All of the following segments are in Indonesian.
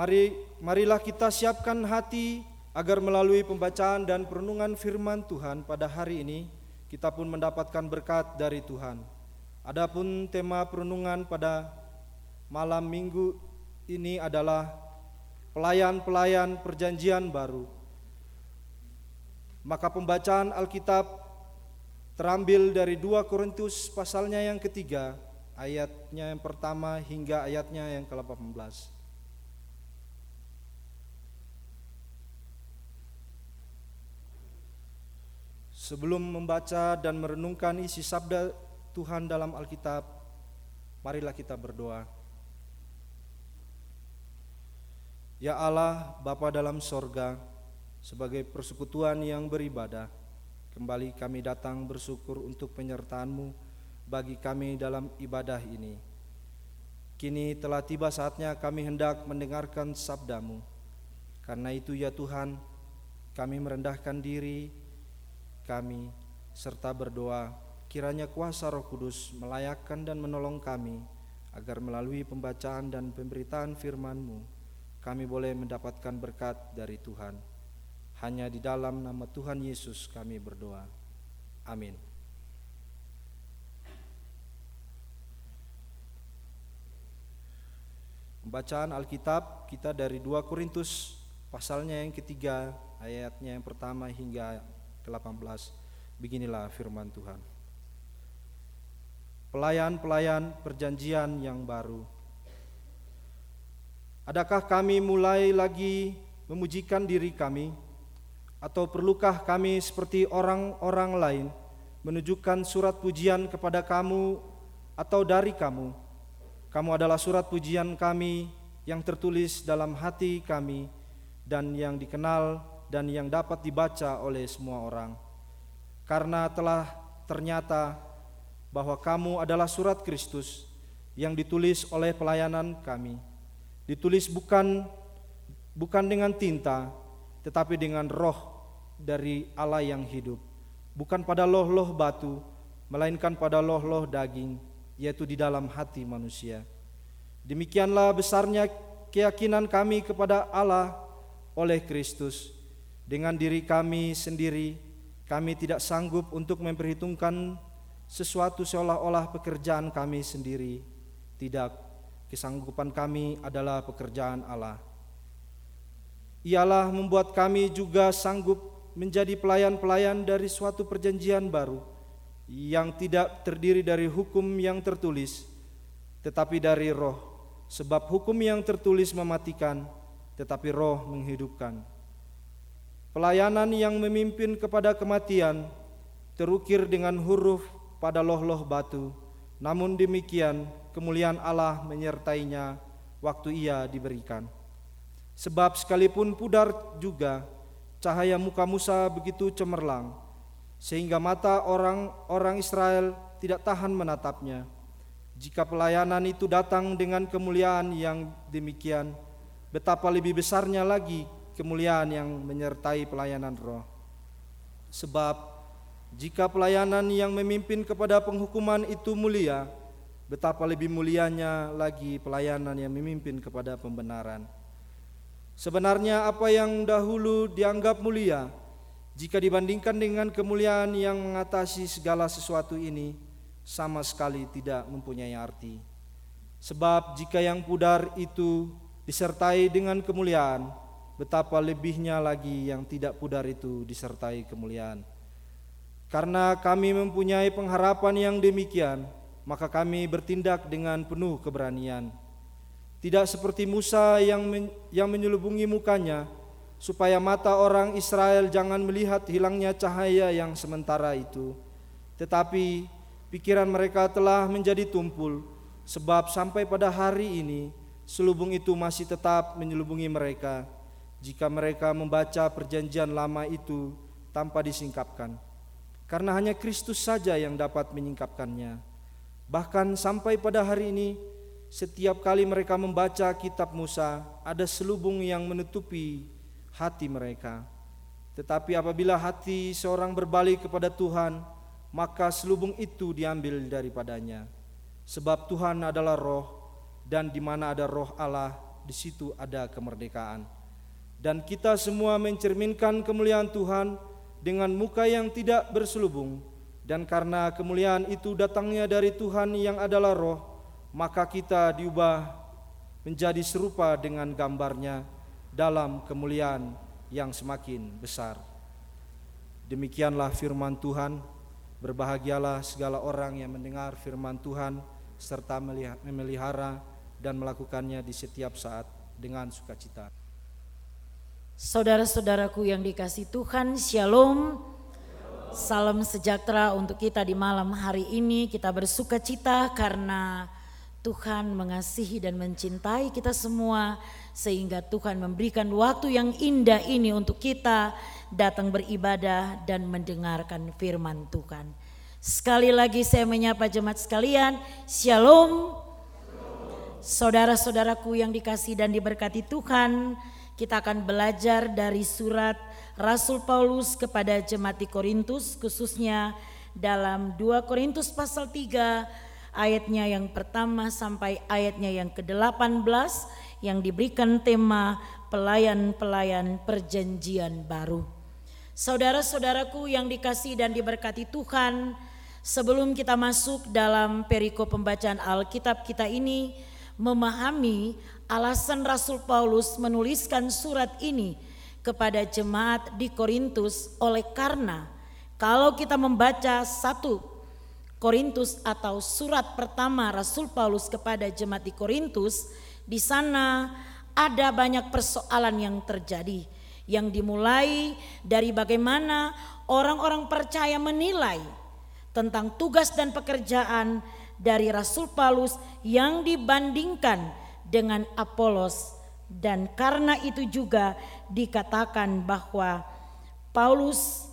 Mari marilah kita siapkan hati agar melalui pembacaan dan perenungan firman Tuhan pada hari ini kita pun mendapatkan berkat dari Tuhan. Adapun tema perenungan pada malam Minggu ini adalah pelayan-pelayan perjanjian baru. Maka pembacaan Alkitab terambil dari 2 Korintus pasalnya yang ketiga, ayatnya yang pertama hingga ayatnya yang ke-18. Sebelum membaca dan merenungkan isi sabda Tuhan dalam Alkitab, marilah kita berdoa. Ya Allah, Bapa dalam sorga, sebagai persekutuan yang beribadah, kembali kami datang bersyukur untuk penyertaan-Mu bagi kami dalam ibadah ini. Kini telah tiba saatnya kami hendak mendengarkan sabdamu. Karena itu ya Tuhan, kami merendahkan diri kami serta berdoa kiranya kuasa Roh Kudus melayakkan dan menolong kami agar melalui pembacaan dan pemberitaan firman-Mu kami boleh mendapatkan berkat dari Tuhan. Hanya di dalam nama Tuhan Yesus kami berdoa. Amin. Pembacaan Alkitab kita dari 2 Korintus pasalnya yang ketiga ayatnya yang pertama hingga ke-18. Beginilah firman Tuhan. Pelayan-pelayan perjanjian yang baru. Adakah kami mulai lagi memujikan diri kami atau perlukah kami seperti orang-orang lain menunjukkan surat pujian kepada kamu atau dari kamu? Kamu adalah surat pujian kami yang tertulis dalam hati kami dan yang dikenal dan yang dapat dibaca oleh semua orang. Karena telah ternyata bahwa kamu adalah surat Kristus yang ditulis oleh pelayanan kami. Ditulis bukan bukan dengan tinta, tetapi dengan roh dari Allah yang hidup. Bukan pada loh-loh batu, melainkan pada loh-loh daging, yaitu di dalam hati manusia. Demikianlah besarnya keyakinan kami kepada Allah oleh Kristus dengan diri kami sendiri, kami tidak sanggup untuk memperhitungkan sesuatu seolah-olah pekerjaan kami sendiri. Tidak, kesanggupan kami adalah pekerjaan Allah. Ialah membuat kami juga sanggup menjadi pelayan-pelayan dari suatu perjanjian baru yang tidak terdiri dari hukum yang tertulis, tetapi dari roh. Sebab hukum yang tertulis mematikan, tetapi roh menghidupkan. Pelayanan yang memimpin kepada kematian terukir dengan huruf pada loh-loh batu. Namun demikian kemuliaan Allah menyertainya waktu ia diberikan. Sebab sekalipun pudar juga cahaya muka Musa begitu cemerlang sehingga mata orang-orang Israel tidak tahan menatapnya. Jika pelayanan itu datang dengan kemuliaan yang demikian, betapa lebih besarnya lagi kemuliaan yang menyertai pelayanan roh. Sebab jika pelayanan yang memimpin kepada penghukuman itu mulia, betapa lebih mulianya lagi pelayanan yang memimpin kepada pembenaran. Sebenarnya apa yang dahulu dianggap mulia, jika dibandingkan dengan kemuliaan yang mengatasi segala sesuatu ini, sama sekali tidak mempunyai arti. Sebab jika yang pudar itu disertai dengan kemuliaan, betapa lebihnya lagi yang tidak pudar itu disertai kemuliaan. Karena kami mempunyai pengharapan yang demikian, maka kami bertindak dengan penuh keberanian. Tidak seperti Musa yang men yang menyelubungi mukanya supaya mata orang Israel jangan melihat hilangnya cahaya yang sementara itu. Tetapi pikiran mereka telah menjadi tumpul sebab sampai pada hari ini selubung itu masih tetap menyelubungi mereka jika mereka membaca perjanjian lama itu tanpa disingkapkan. Karena hanya Kristus saja yang dapat menyingkapkannya. Bahkan sampai pada hari ini, setiap kali mereka membaca kitab Musa, ada selubung yang menutupi hati mereka. Tetapi apabila hati seorang berbalik kepada Tuhan, maka selubung itu diambil daripadanya. Sebab Tuhan adalah roh, dan di mana ada roh Allah, di situ ada kemerdekaan. Dan kita semua mencerminkan kemuliaan Tuhan dengan muka yang tidak berselubung dan karena kemuliaan itu datangnya dari Tuhan yang adalah roh, maka kita diubah menjadi serupa dengan gambarnya dalam kemuliaan yang semakin besar. Demikianlah firman Tuhan. Berbahagialah segala orang yang mendengar firman Tuhan serta memelihara dan melakukannya di setiap saat dengan sukacita. Saudara-saudaraku yang dikasih Tuhan, Shalom. Salam sejahtera untuk kita di malam hari ini. Kita bersuka cita karena Tuhan mengasihi dan mencintai kita semua sehingga Tuhan memberikan waktu yang indah ini untuk kita datang beribadah dan mendengarkan firman Tuhan. Sekali lagi saya menyapa jemaat sekalian, Shalom. Saudara-saudaraku yang dikasih dan diberkati Tuhan, kita akan belajar dari surat Rasul Paulus kepada jemaat di Korintus khususnya dalam 2 Korintus pasal 3 ayatnya yang pertama sampai ayatnya yang ke-18 yang diberikan tema pelayan-pelayan perjanjian baru. Saudara-saudaraku yang dikasih dan diberkati Tuhan, sebelum kita masuk dalam periko pembacaan Alkitab kita ini, memahami alasan Rasul Paulus menuliskan surat ini kepada jemaat di Korintus oleh karena kalau kita membaca satu Korintus atau surat pertama Rasul Paulus kepada jemaat di Korintus, di sana ada banyak persoalan yang terjadi yang dimulai dari bagaimana orang-orang percaya menilai tentang tugas dan pekerjaan dari Rasul Paulus yang dibandingkan dengan Apolos dan karena itu juga dikatakan bahwa Paulus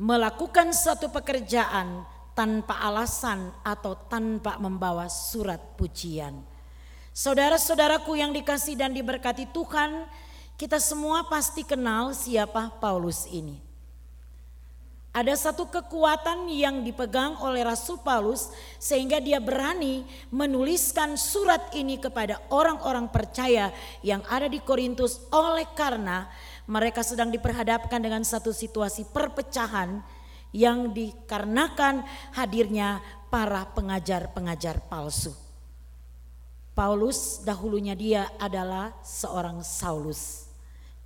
melakukan suatu pekerjaan tanpa alasan atau tanpa membawa surat pujian. Saudara-saudaraku yang dikasih dan diberkati Tuhan, kita semua pasti kenal siapa Paulus ini. Ada satu kekuatan yang dipegang oleh Rasul Paulus sehingga dia berani menuliskan surat ini kepada orang-orang percaya yang ada di Korintus oleh karena mereka sedang diperhadapkan dengan satu situasi perpecahan yang dikarenakan hadirnya para pengajar-pengajar palsu. Paulus dahulunya dia adalah seorang Saulus.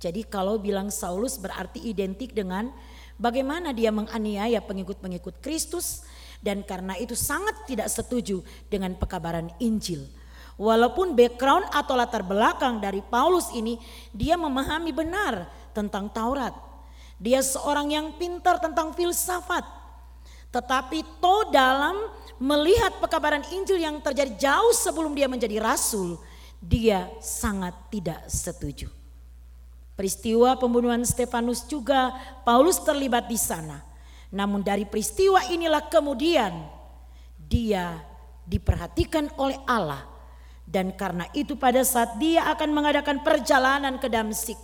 Jadi kalau bilang Saulus berarti identik dengan bagaimana dia menganiaya pengikut-pengikut Kristus dan karena itu sangat tidak setuju dengan pekabaran Injil. Walaupun background atau latar belakang dari Paulus ini dia memahami benar tentang Taurat. Dia seorang yang pintar tentang filsafat. Tetapi to dalam melihat pekabaran Injil yang terjadi jauh sebelum dia menjadi rasul, dia sangat tidak setuju. Peristiwa pembunuhan Stefanus juga Paulus terlibat di sana. Namun dari peristiwa inilah kemudian dia diperhatikan oleh Allah dan karena itu pada saat dia akan mengadakan perjalanan ke Damsik,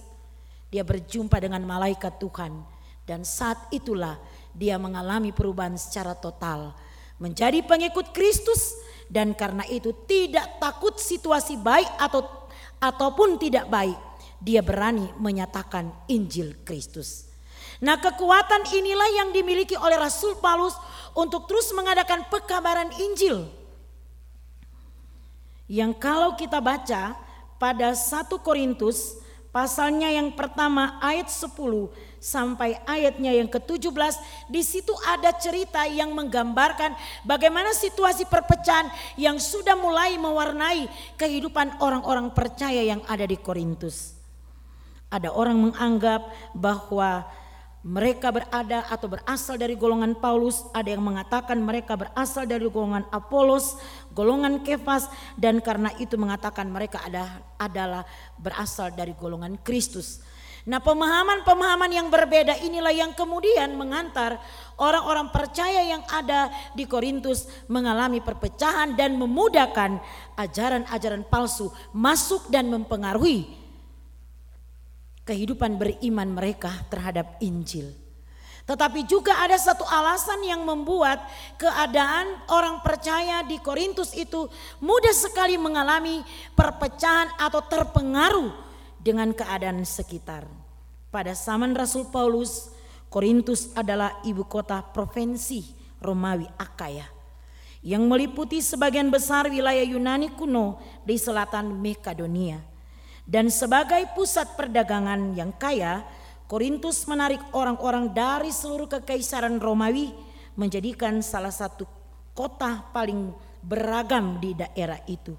dia berjumpa dengan malaikat Tuhan. Dan saat itulah dia mengalami perubahan secara total. Menjadi pengikut Kristus dan karena itu tidak takut situasi baik atau ataupun tidak baik. Dia berani menyatakan Injil Kristus. Nah kekuatan inilah yang dimiliki oleh Rasul Paulus untuk terus mengadakan pekabaran Injil yang kalau kita baca pada 1 Korintus pasalnya yang pertama ayat 10 sampai ayatnya yang ke-17 di situ ada cerita yang menggambarkan bagaimana situasi perpecahan yang sudah mulai mewarnai kehidupan orang-orang percaya yang ada di Korintus. Ada orang menganggap bahwa mereka berada atau berasal dari golongan Paulus, ada yang mengatakan mereka berasal dari golongan Apolos, golongan Kefas dan karena itu mengatakan mereka ada, adalah berasal dari golongan Kristus. Nah, pemahaman-pemahaman yang berbeda inilah yang kemudian mengantar orang-orang percaya yang ada di Korintus mengalami perpecahan dan memudahkan ajaran-ajaran palsu masuk dan mempengaruhi kehidupan beriman mereka terhadap Injil. Tetapi juga ada satu alasan yang membuat keadaan orang percaya di Korintus itu mudah sekali mengalami perpecahan atau terpengaruh dengan keadaan sekitar. Pada zaman Rasul Paulus, Korintus adalah ibu kota provinsi Romawi Akaya yang meliputi sebagian besar wilayah Yunani kuno di selatan Makedonia. Dan sebagai pusat perdagangan yang kaya, Korintus menarik orang-orang dari seluruh kekaisaran Romawi menjadikan salah satu kota paling beragam di daerah itu.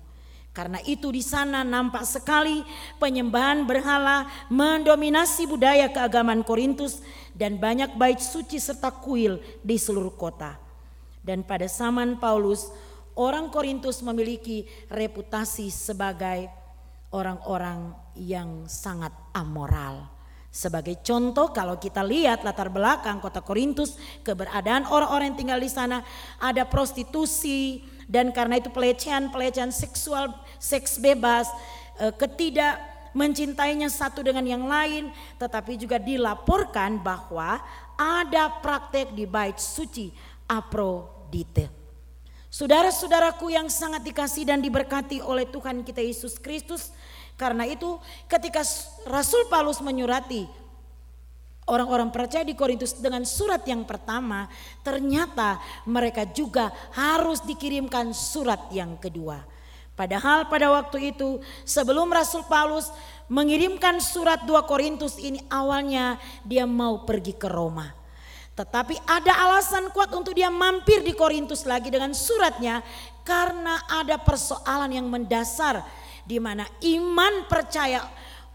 Karena itu di sana nampak sekali penyembahan berhala mendominasi budaya keagamaan Korintus dan banyak bait suci serta kuil di seluruh kota. Dan pada zaman Paulus, orang Korintus memiliki reputasi sebagai orang-orang yang sangat amoral. Sebagai contoh kalau kita lihat latar belakang kota Korintus, keberadaan orang-orang yang tinggal di sana ada prostitusi dan karena itu pelecehan-pelecehan seksual, seks bebas, eh, ketidak mencintainya satu dengan yang lain, tetapi juga dilaporkan bahwa ada praktek di bait suci Aprodite. Saudara-saudaraku yang sangat dikasih dan diberkati oleh Tuhan kita Yesus Kristus, karena itu ketika Rasul Paulus menyurati orang-orang percaya di Korintus dengan surat yang pertama, ternyata mereka juga harus dikirimkan surat yang kedua. Padahal pada waktu itu sebelum Rasul Paulus mengirimkan surat 2 Korintus ini awalnya dia mau pergi ke Roma. Tetapi ada alasan kuat untuk dia mampir di Korintus lagi dengan suratnya karena ada persoalan yang mendasar di mana iman percaya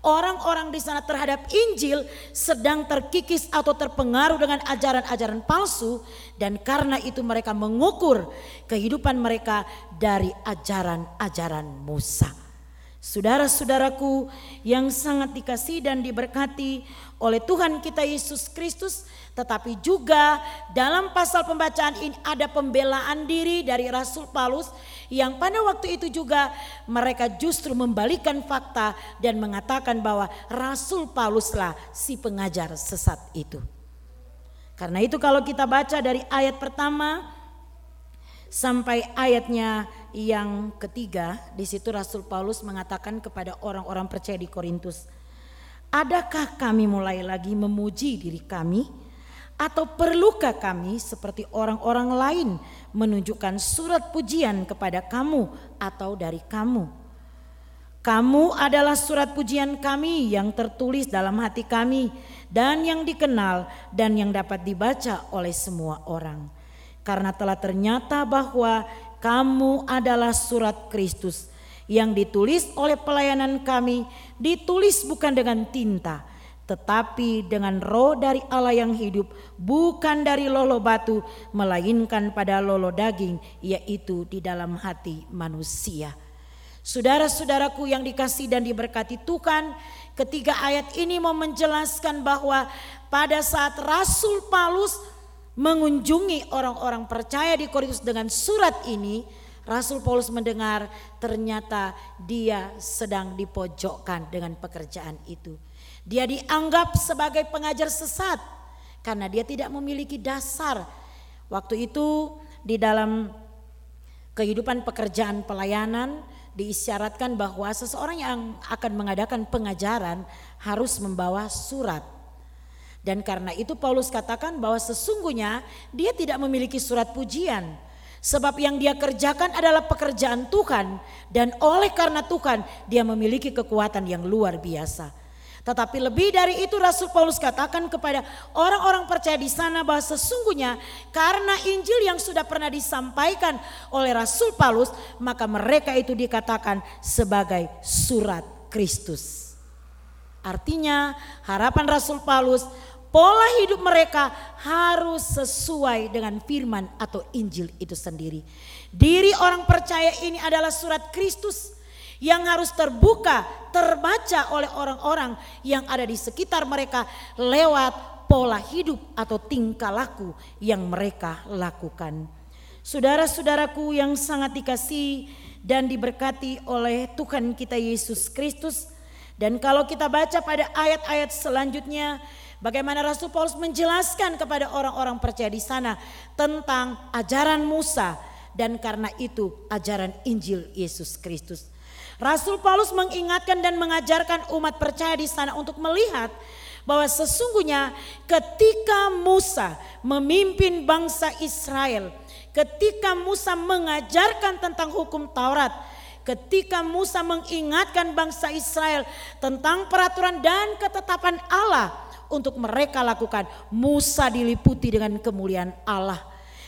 orang-orang di sana terhadap Injil sedang terkikis atau terpengaruh dengan ajaran-ajaran palsu dan karena itu mereka mengukur kehidupan mereka dari ajaran-ajaran Musa. Saudara-saudaraku yang sangat dikasih dan diberkati oleh Tuhan kita Yesus Kristus, tetapi juga dalam pasal pembacaan ini ada pembelaan diri dari Rasul Paulus yang pada waktu itu juga mereka justru membalikan fakta dan mengatakan bahwa Rasul Pauluslah si pengajar sesat itu. Karena itu kalau kita baca dari ayat pertama sampai ayatnya yang ketiga, di situ Rasul Paulus mengatakan kepada orang-orang percaya di Korintus, "Adakah kami mulai lagi memuji diri kami?" Atau perlukah kami seperti orang-orang lain menunjukkan surat pujian kepada kamu atau dari kamu? Kamu adalah surat pujian kami yang tertulis dalam hati kami dan yang dikenal dan yang dapat dibaca oleh semua orang. Karena telah ternyata bahwa kamu adalah surat Kristus yang ditulis oleh pelayanan kami, ditulis bukan dengan tinta, tetapi dengan roh dari Allah yang hidup, bukan dari lolo batu, melainkan pada lolo daging, yaitu di dalam hati manusia. Saudara-saudaraku yang dikasih dan diberkati Tuhan, ketiga ayat ini mau menjelaskan bahwa pada saat Rasul Paulus mengunjungi orang-orang percaya di Korintus dengan surat ini, Rasul Paulus mendengar ternyata dia sedang dipojokkan dengan pekerjaan itu. Dia dianggap sebagai pengajar sesat karena dia tidak memiliki dasar. Waktu itu di dalam kehidupan pekerjaan pelayanan diisyaratkan bahwa seseorang yang akan mengadakan pengajaran harus membawa surat. Dan karena itu Paulus katakan bahwa sesungguhnya dia tidak memiliki surat pujian. Sebab yang dia kerjakan adalah pekerjaan Tuhan dan oleh karena Tuhan dia memiliki kekuatan yang luar biasa. Tetapi lebih dari itu Rasul Paulus katakan kepada orang-orang percaya di sana bahwa sesungguhnya karena Injil yang sudah pernah disampaikan oleh Rasul Paulus maka mereka itu dikatakan sebagai surat Kristus. Artinya harapan Rasul Paulus pola hidup mereka harus sesuai dengan firman atau Injil itu sendiri. Diri orang percaya ini adalah surat Kristus yang harus terbuka, terbaca oleh orang-orang yang ada di sekitar mereka lewat pola hidup atau tingkah laku yang mereka lakukan. Saudara-saudaraku yang sangat dikasih dan diberkati oleh Tuhan kita Yesus Kristus. Dan kalau kita baca pada ayat-ayat selanjutnya Bagaimana Rasul Paulus menjelaskan kepada orang-orang percaya di sana tentang ajaran Musa dan karena itu ajaran Injil Yesus Kristus. Rasul Paulus mengingatkan dan mengajarkan umat percaya di sana untuk melihat bahwa sesungguhnya ketika Musa memimpin bangsa Israel, ketika Musa mengajarkan tentang hukum Taurat, ketika Musa mengingatkan bangsa Israel tentang peraturan dan ketetapan Allah untuk mereka lakukan, Musa diliputi dengan kemuliaan Allah.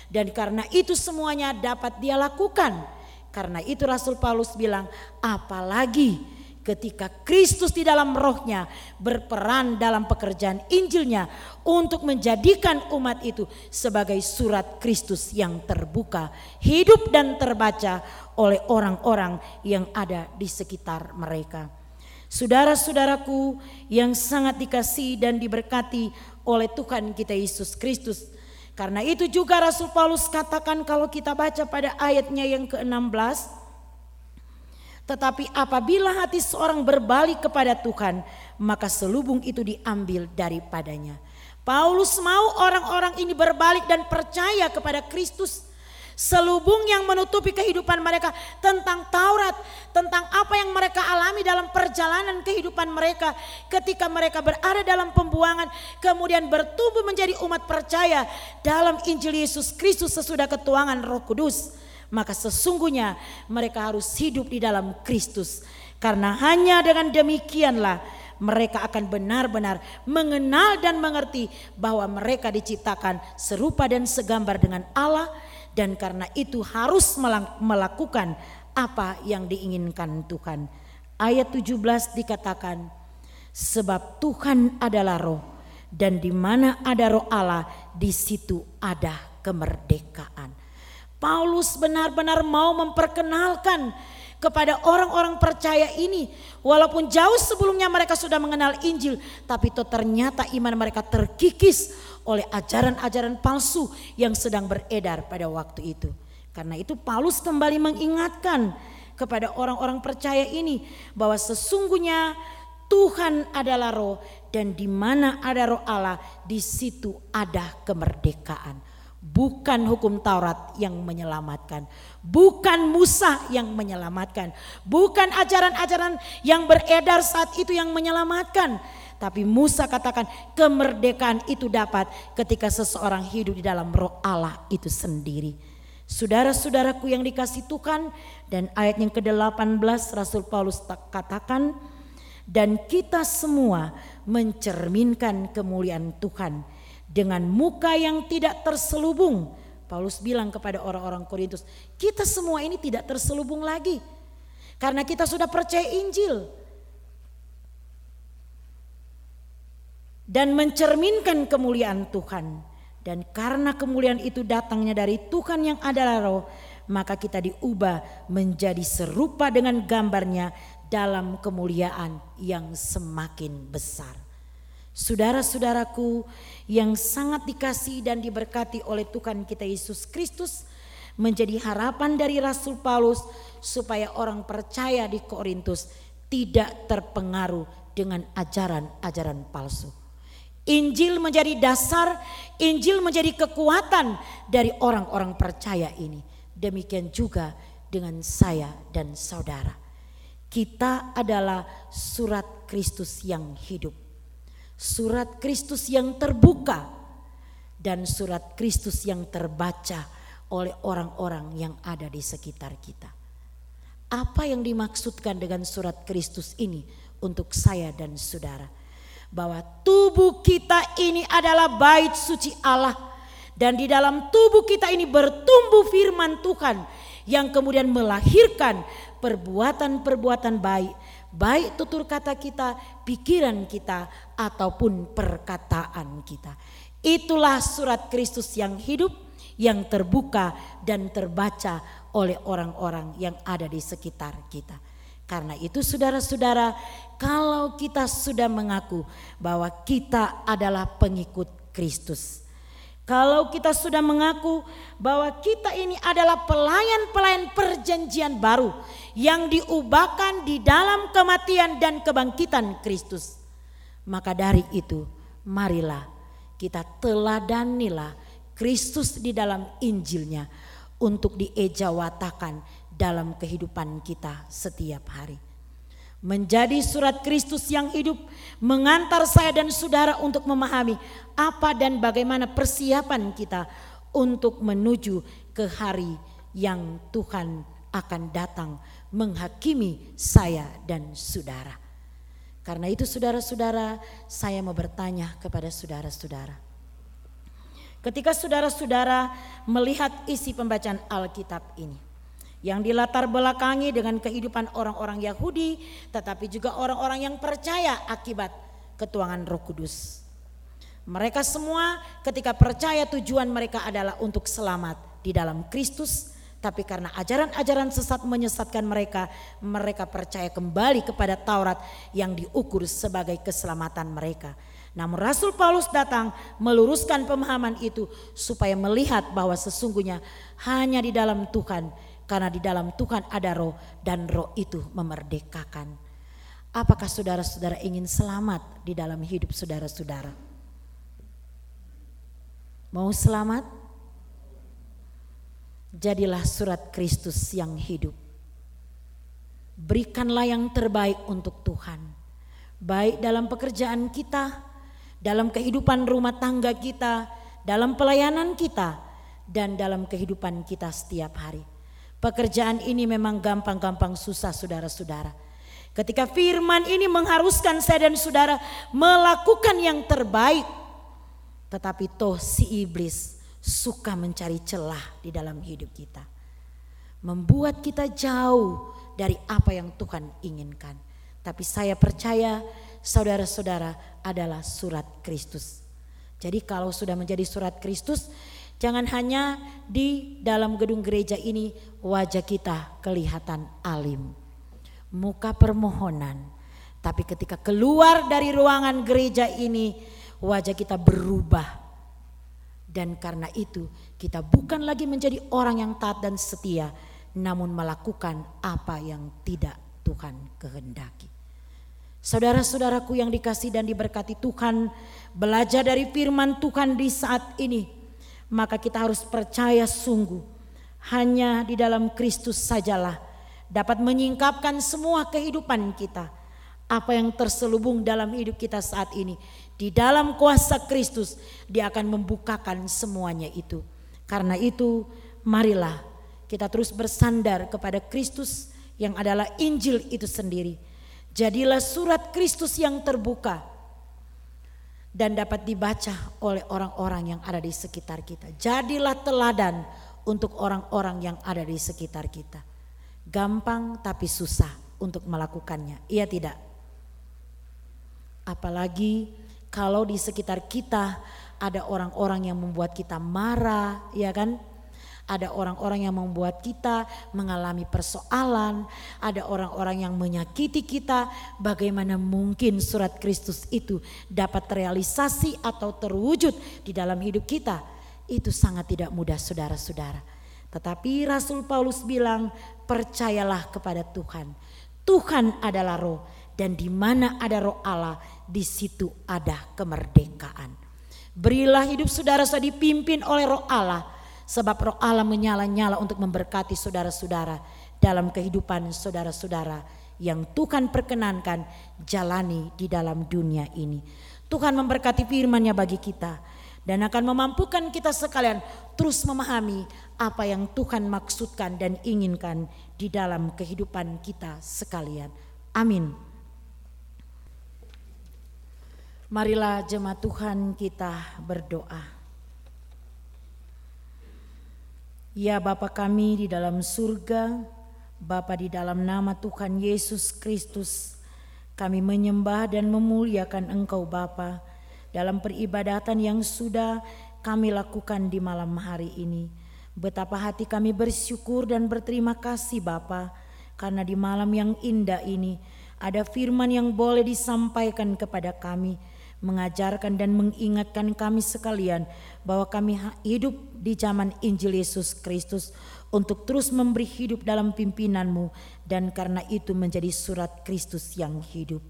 Dan karena itu semuanya dapat dia lakukan. Karena itu Rasul Paulus bilang, apalagi ketika Kristus di dalam rohnya berperan dalam pekerjaan Injilnya untuk menjadikan umat itu sebagai surat Kristus yang terbuka, hidup dan terbaca oleh orang-orang yang ada di sekitar mereka. Saudara-saudaraku yang sangat dikasih dan diberkati oleh Tuhan kita Yesus Kristus. Karena itu juga Rasul Paulus katakan kalau kita baca pada ayatnya yang ke-16 tetapi apabila hati seorang berbalik kepada Tuhan, maka selubung itu diambil daripadanya. Paulus mau orang-orang ini berbalik dan percaya kepada Kristus. Selubung yang menutupi kehidupan mereka tentang Taurat, tentang apa yang mereka alami dalam perjalanan kehidupan mereka ketika mereka berada dalam pembuangan, kemudian bertumbuh menjadi umat percaya dalam Injil Yesus Kristus sesudah ketuangan Roh Kudus maka sesungguhnya mereka harus hidup di dalam Kristus. Karena hanya dengan demikianlah mereka akan benar-benar mengenal dan mengerti bahwa mereka diciptakan serupa dan segambar dengan Allah dan karena itu harus melakukan apa yang diinginkan Tuhan. Ayat 17 dikatakan sebab Tuhan adalah roh dan di mana ada roh Allah di situ ada kemerdekaan. Paulus benar-benar mau memperkenalkan kepada orang-orang percaya ini. Walaupun jauh sebelumnya mereka sudah mengenal Injil. Tapi itu ternyata iman mereka terkikis oleh ajaran-ajaran palsu yang sedang beredar pada waktu itu. Karena itu Paulus kembali mengingatkan kepada orang-orang percaya ini bahwa sesungguhnya Tuhan adalah roh dan di mana ada roh Allah di situ ada kemerdekaan. Bukan hukum Taurat yang menyelamatkan, bukan Musa yang menyelamatkan, bukan ajaran-ajaran yang beredar saat itu yang menyelamatkan, tapi Musa katakan kemerdekaan itu dapat ketika seseorang hidup di dalam roh Allah itu sendiri. Saudara-saudaraku yang dikasih Tuhan dan ayat yang ke-18 Rasul Paulus katakan dan kita semua mencerminkan kemuliaan Tuhan dengan muka yang tidak terselubung. Paulus bilang kepada orang-orang Korintus, kita semua ini tidak terselubung lagi. Karena kita sudah percaya Injil. Dan mencerminkan kemuliaan Tuhan. Dan karena kemuliaan itu datangnya dari Tuhan yang adalah roh, maka kita diubah menjadi serupa dengan gambarnya dalam kemuliaan yang semakin besar. Saudara-saudaraku yang sangat dikasih dan diberkati oleh Tuhan kita Yesus Kristus menjadi harapan dari Rasul Paulus supaya orang percaya di Korintus tidak terpengaruh dengan ajaran-ajaran palsu. Injil menjadi dasar, Injil menjadi kekuatan dari orang-orang percaya ini. Demikian juga dengan saya dan saudara. Kita adalah surat Kristus yang hidup surat Kristus yang terbuka dan surat Kristus yang terbaca oleh orang-orang yang ada di sekitar kita. Apa yang dimaksudkan dengan surat Kristus ini untuk saya dan saudara? Bahwa tubuh kita ini adalah bait suci Allah dan di dalam tubuh kita ini bertumbuh firman Tuhan yang kemudian melahirkan perbuatan-perbuatan baik baik tutur kata kita, pikiran kita, ataupun perkataan kita. Itulah surat Kristus yang hidup, yang terbuka dan terbaca oleh orang-orang yang ada di sekitar kita. Karena itu saudara-saudara, kalau kita sudah mengaku bahwa kita adalah pengikut Kristus, kalau kita sudah mengaku bahwa kita ini adalah pelayan-pelayan perjanjian baru yang diubahkan di dalam kematian dan kebangkitan Kristus, maka dari itu marilah kita teladanilah Kristus di dalam Injilnya untuk diejawatakan dalam kehidupan kita setiap hari. Menjadi surat Kristus yang hidup mengantar saya dan saudara untuk memahami apa dan bagaimana persiapan kita untuk menuju ke hari yang Tuhan akan datang menghakimi saya dan saudara. Karena itu saudara-saudara, saya mau bertanya kepada saudara-saudara. Ketika saudara-saudara melihat isi pembacaan Alkitab ini, yang dilatar belakangi dengan kehidupan orang-orang Yahudi, tetapi juga orang-orang yang percaya akibat ketuangan Roh Kudus. Mereka semua ketika percaya tujuan mereka adalah untuk selamat di dalam Kristus, tapi karena ajaran-ajaran sesat menyesatkan mereka, mereka percaya kembali kepada Taurat yang diukur sebagai keselamatan mereka. Namun Rasul Paulus datang meluruskan pemahaman itu supaya melihat bahwa sesungguhnya hanya di dalam Tuhan, karena di dalam Tuhan ada roh dan roh itu memerdekakan. Apakah saudara-saudara ingin selamat di dalam hidup saudara-saudara? Mau selamat? jadilah surat Kristus yang hidup. Berikanlah yang terbaik untuk Tuhan, baik dalam pekerjaan kita, dalam kehidupan rumah tangga kita, dalam pelayanan kita, dan dalam kehidupan kita setiap hari. Pekerjaan ini memang gampang-gampang susah, saudara-saudara. Ketika firman ini mengharuskan saya dan saudara melakukan yang terbaik, tetapi toh si iblis suka mencari celah di dalam hidup kita. Membuat kita jauh dari apa yang Tuhan inginkan. Tapi saya percaya saudara-saudara adalah surat Kristus. Jadi kalau sudah menjadi surat Kristus, jangan hanya di dalam gedung gereja ini wajah kita kelihatan alim. Muka permohonan. Tapi ketika keluar dari ruangan gereja ini, wajah kita berubah dan karena itu kita bukan lagi menjadi orang yang taat dan setia namun melakukan apa yang tidak Tuhan kehendaki. Saudara-saudaraku yang dikasih dan diberkati Tuhan, belajar dari firman Tuhan di saat ini, maka kita harus percaya sungguh hanya di dalam Kristus sajalah dapat menyingkapkan semua kehidupan kita. Apa yang terselubung dalam hidup kita saat ini di dalam kuasa Kristus dia akan membukakan semuanya itu. Karena itu marilah kita terus bersandar kepada Kristus yang adalah Injil itu sendiri. Jadilah surat Kristus yang terbuka dan dapat dibaca oleh orang-orang yang ada di sekitar kita. Jadilah teladan untuk orang-orang yang ada di sekitar kita. Gampang tapi susah untuk melakukannya. Iya tidak? Apalagi kalau di sekitar kita ada orang-orang yang membuat kita marah, ya kan? Ada orang-orang yang membuat kita mengalami persoalan, ada orang-orang yang menyakiti kita. Bagaimana mungkin surat Kristus itu dapat terrealisasi atau terwujud di dalam hidup kita? Itu sangat tidak mudah, saudara-saudara. Tetapi Rasul Paulus bilang, "Percayalah kepada Tuhan. Tuhan adalah Roh, dan di mana ada Roh Allah, di situ ada kemerdekaan. Berilah hidup saudara saudara dipimpin oleh roh Allah. Sebab roh Allah menyala-nyala untuk memberkati saudara-saudara dalam kehidupan saudara-saudara yang Tuhan perkenankan jalani di dalam dunia ini. Tuhan memberkati firman-Nya bagi kita dan akan memampukan kita sekalian terus memahami apa yang Tuhan maksudkan dan inginkan di dalam kehidupan kita sekalian. Amin. Marilah jemaat Tuhan kita berdoa. Ya Bapa kami di dalam surga, Bapa di dalam nama Tuhan Yesus Kristus, kami menyembah dan memuliakan Engkau Bapa dalam peribadatan yang sudah kami lakukan di malam hari ini. Betapa hati kami bersyukur dan berterima kasih Bapa karena di malam yang indah ini ada firman yang boleh disampaikan kepada kami mengajarkan dan mengingatkan kami sekalian bahwa kami hidup di zaman Injil Yesus Kristus untuk terus memberi hidup dalam pimpinanmu dan karena itu menjadi surat Kristus yang hidup.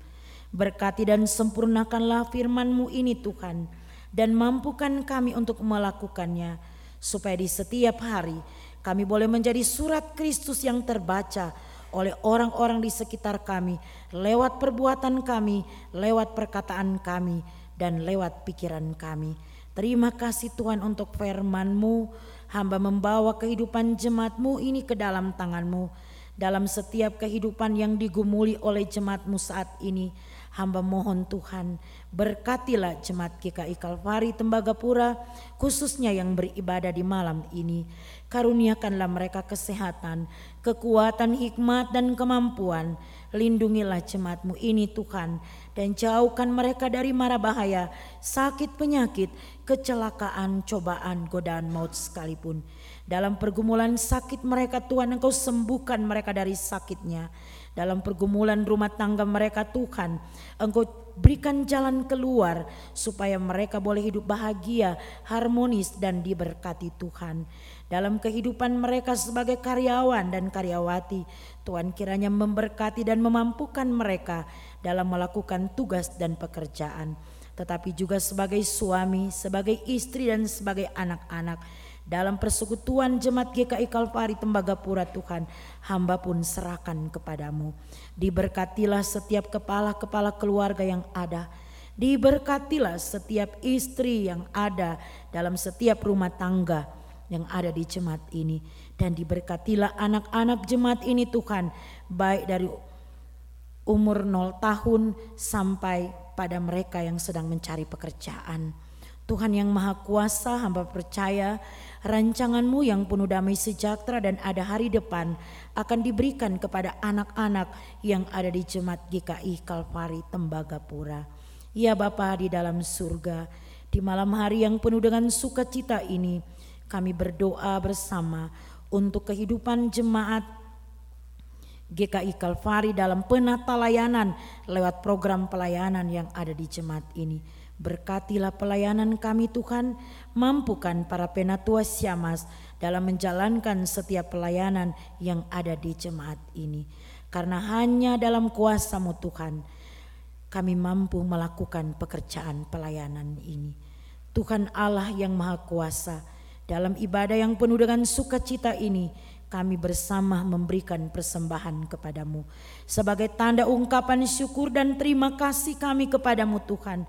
Berkati dan sempurnakanlah firman-Mu ini Tuhan dan mampukan kami untuk melakukannya supaya di setiap hari kami boleh menjadi surat Kristus yang terbaca oleh orang-orang di sekitar kami lewat perbuatan kami, lewat perkataan kami dan lewat pikiran kami. Terima kasih Tuhan untuk firman-Mu. Hamba membawa kehidupan jemaat-Mu ini ke dalam tangan-Mu. Dalam setiap kehidupan yang digumuli oleh jemaat-Mu saat ini. Hamba mohon Tuhan berkatilah jemaat GKI Kalvari Tembagapura khususnya yang beribadah di malam ini. Karuniakanlah mereka kesehatan, kekuatan, hikmat dan kemampuan. Lindungilah jemaatmu ini Tuhan dan jauhkan mereka dari mara bahaya, sakit penyakit, kecelakaan, cobaan, godaan maut sekalipun. Dalam pergumulan sakit mereka Tuhan Engkau sembuhkan mereka dari sakitnya dalam pergumulan rumah tangga mereka Tuhan. Engkau berikan jalan keluar supaya mereka boleh hidup bahagia, harmonis dan diberkati Tuhan. Dalam kehidupan mereka sebagai karyawan dan karyawati, Tuhan kiranya memberkati dan memampukan mereka dalam melakukan tugas dan pekerjaan. Tetapi juga sebagai suami, sebagai istri dan sebagai anak-anak dalam persekutuan jemaat GKI Kalvari Tembagapura Tuhan, hamba pun serahkan kepadamu. Diberkatilah setiap kepala-kepala keluarga yang ada. Diberkatilah setiap istri yang ada dalam setiap rumah tangga yang ada di jemaat ini. Dan diberkatilah anak-anak jemaat ini Tuhan, baik dari umur 0 tahun sampai pada mereka yang sedang mencari pekerjaan. Tuhan yang Maha Kuasa, hamba percaya rancanganmu yang penuh damai sejahtera dan ada hari depan akan diberikan kepada anak-anak yang ada di Jemaat GKI Kalvari Tembagapura. Ya Bapa di dalam surga, di malam hari yang penuh dengan sukacita ini, kami berdoa bersama untuk kehidupan jemaat GKI Kalvari dalam penata layanan lewat program pelayanan yang ada di jemaat ini. Berkatilah pelayanan kami Tuhan, mampukan para penatua siamas dalam menjalankan setiap pelayanan yang ada di jemaat ini. Karena hanya dalam kuasamu Tuhan, kami mampu melakukan pekerjaan pelayanan ini. Tuhan Allah yang Maha Kuasa, dalam ibadah yang penuh dengan sukacita ini, kami bersama memberikan persembahan kepadamu. Sebagai tanda ungkapan syukur dan terima kasih kami kepadamu Tuhan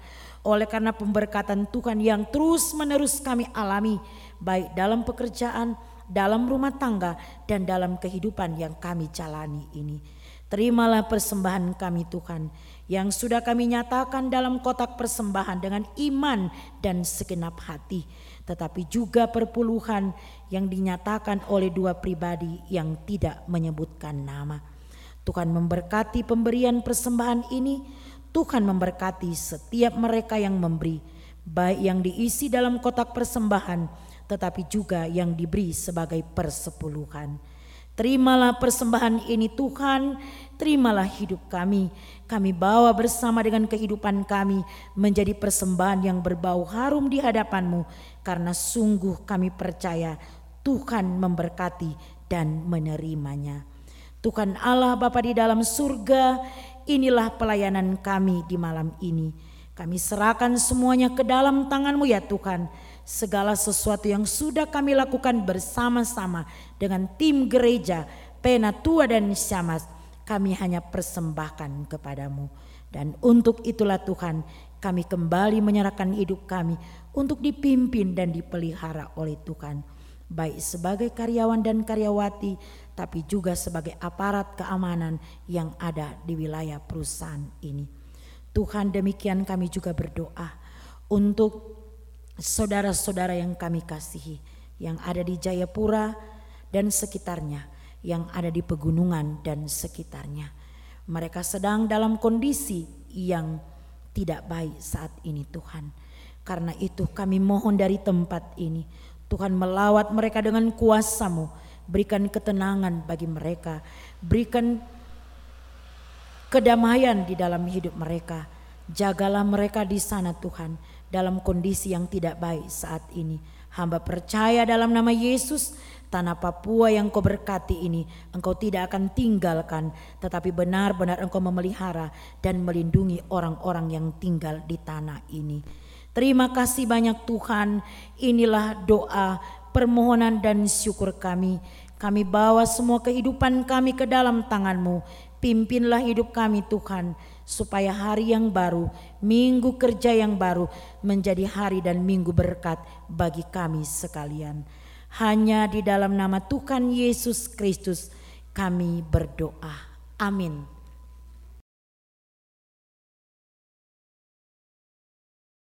oleh karena pemberkatan Tuhan yang terus menerus kami alami baik dalam pekerjaan, dalam rumah tangga dan dalam kehidupan yang kami jalani ini. Terimalah persembahan kami Tuhan yang sudah kami nyatakan dalam kotak persembahan dengan iman dan segenap hati. Tetapi juga perpuluhan yang dinyatakan oleh dua pribadi yang tidak menyebutkan nama. Tuhan memberkati pemberian persembahan ini Tuhan memberkati setiap mereka yang memberi, baik yang diisi dalam kotak persembahan, tetapi juga yang diberi sebagai persepuluhan. Terimalah persembahan ini Tuhan, terimalah hidup kami. Kami bawa bersama dengan kehidupan kami menjadi persembahan yang berbau harum di hadapanmu. Karena sungguh kami percaya Tuhan memberkati dan menerimanya. Tuhan Allah Bapa di dalam surga Inilah pelayanan kami di malam ini. Kami serahkan semuanya ke dalam tanganmu ya Tuhan. Segala sesuatu yang sudah kami lakukan bersama-sama dengan tim gereja, Penatua dan Syamas. Kami hanya persembahkan kepadamu. Dan untuk itulah Tuhan kami kembali menyerahkan hidup kami untuk dipimpin dan dipelihara oleh Tuhan. Baik sebagai karyawan dan karyawati tapi juga sebagai aparat keamanan yang ada di wilayah perusahaan ini. Tuhan demikian kami juga berdoa untuk saudara-saudara yang kami kasihi yang ada di Jayapura dan sekitarnya, yang ada di pegunungan dan sekitarnya. Mereka sedang dalam kondisi yang tidak baik saat ini Tuhan. Karena itu kami mohon dari tempat ini, Tuhan melawat mereka dengan kuasamu, berikan ketenangan bagi mereka, berikan kedamaian di dalam hidup mereka. Jagalah mereka di sana Tuhan dalam kondisi yang tidak baik saat ini. Hamba percaya dalam nama Yesus Tanah Papua yang kau berkati ini engkau tidak akan tinggalkan. Tetapi benar-benar engkau memelihara dan melindungi orang-orang yang tinggal di tanah ini. Terima kasih banyak Tuhan. Inilah doa, permohonan dan syukur kami. Kami bawa semua kehidupan kami ke dalam tanganmu. Pimpinlah hidup kami Tuhan supaya hari yang baru, minggu kerja yang baru menjadi hari dan minggu berkat bagi kami sekalian. Hanya di dalam nama Tuhan Yesus Kristus kami berdoa. Amin.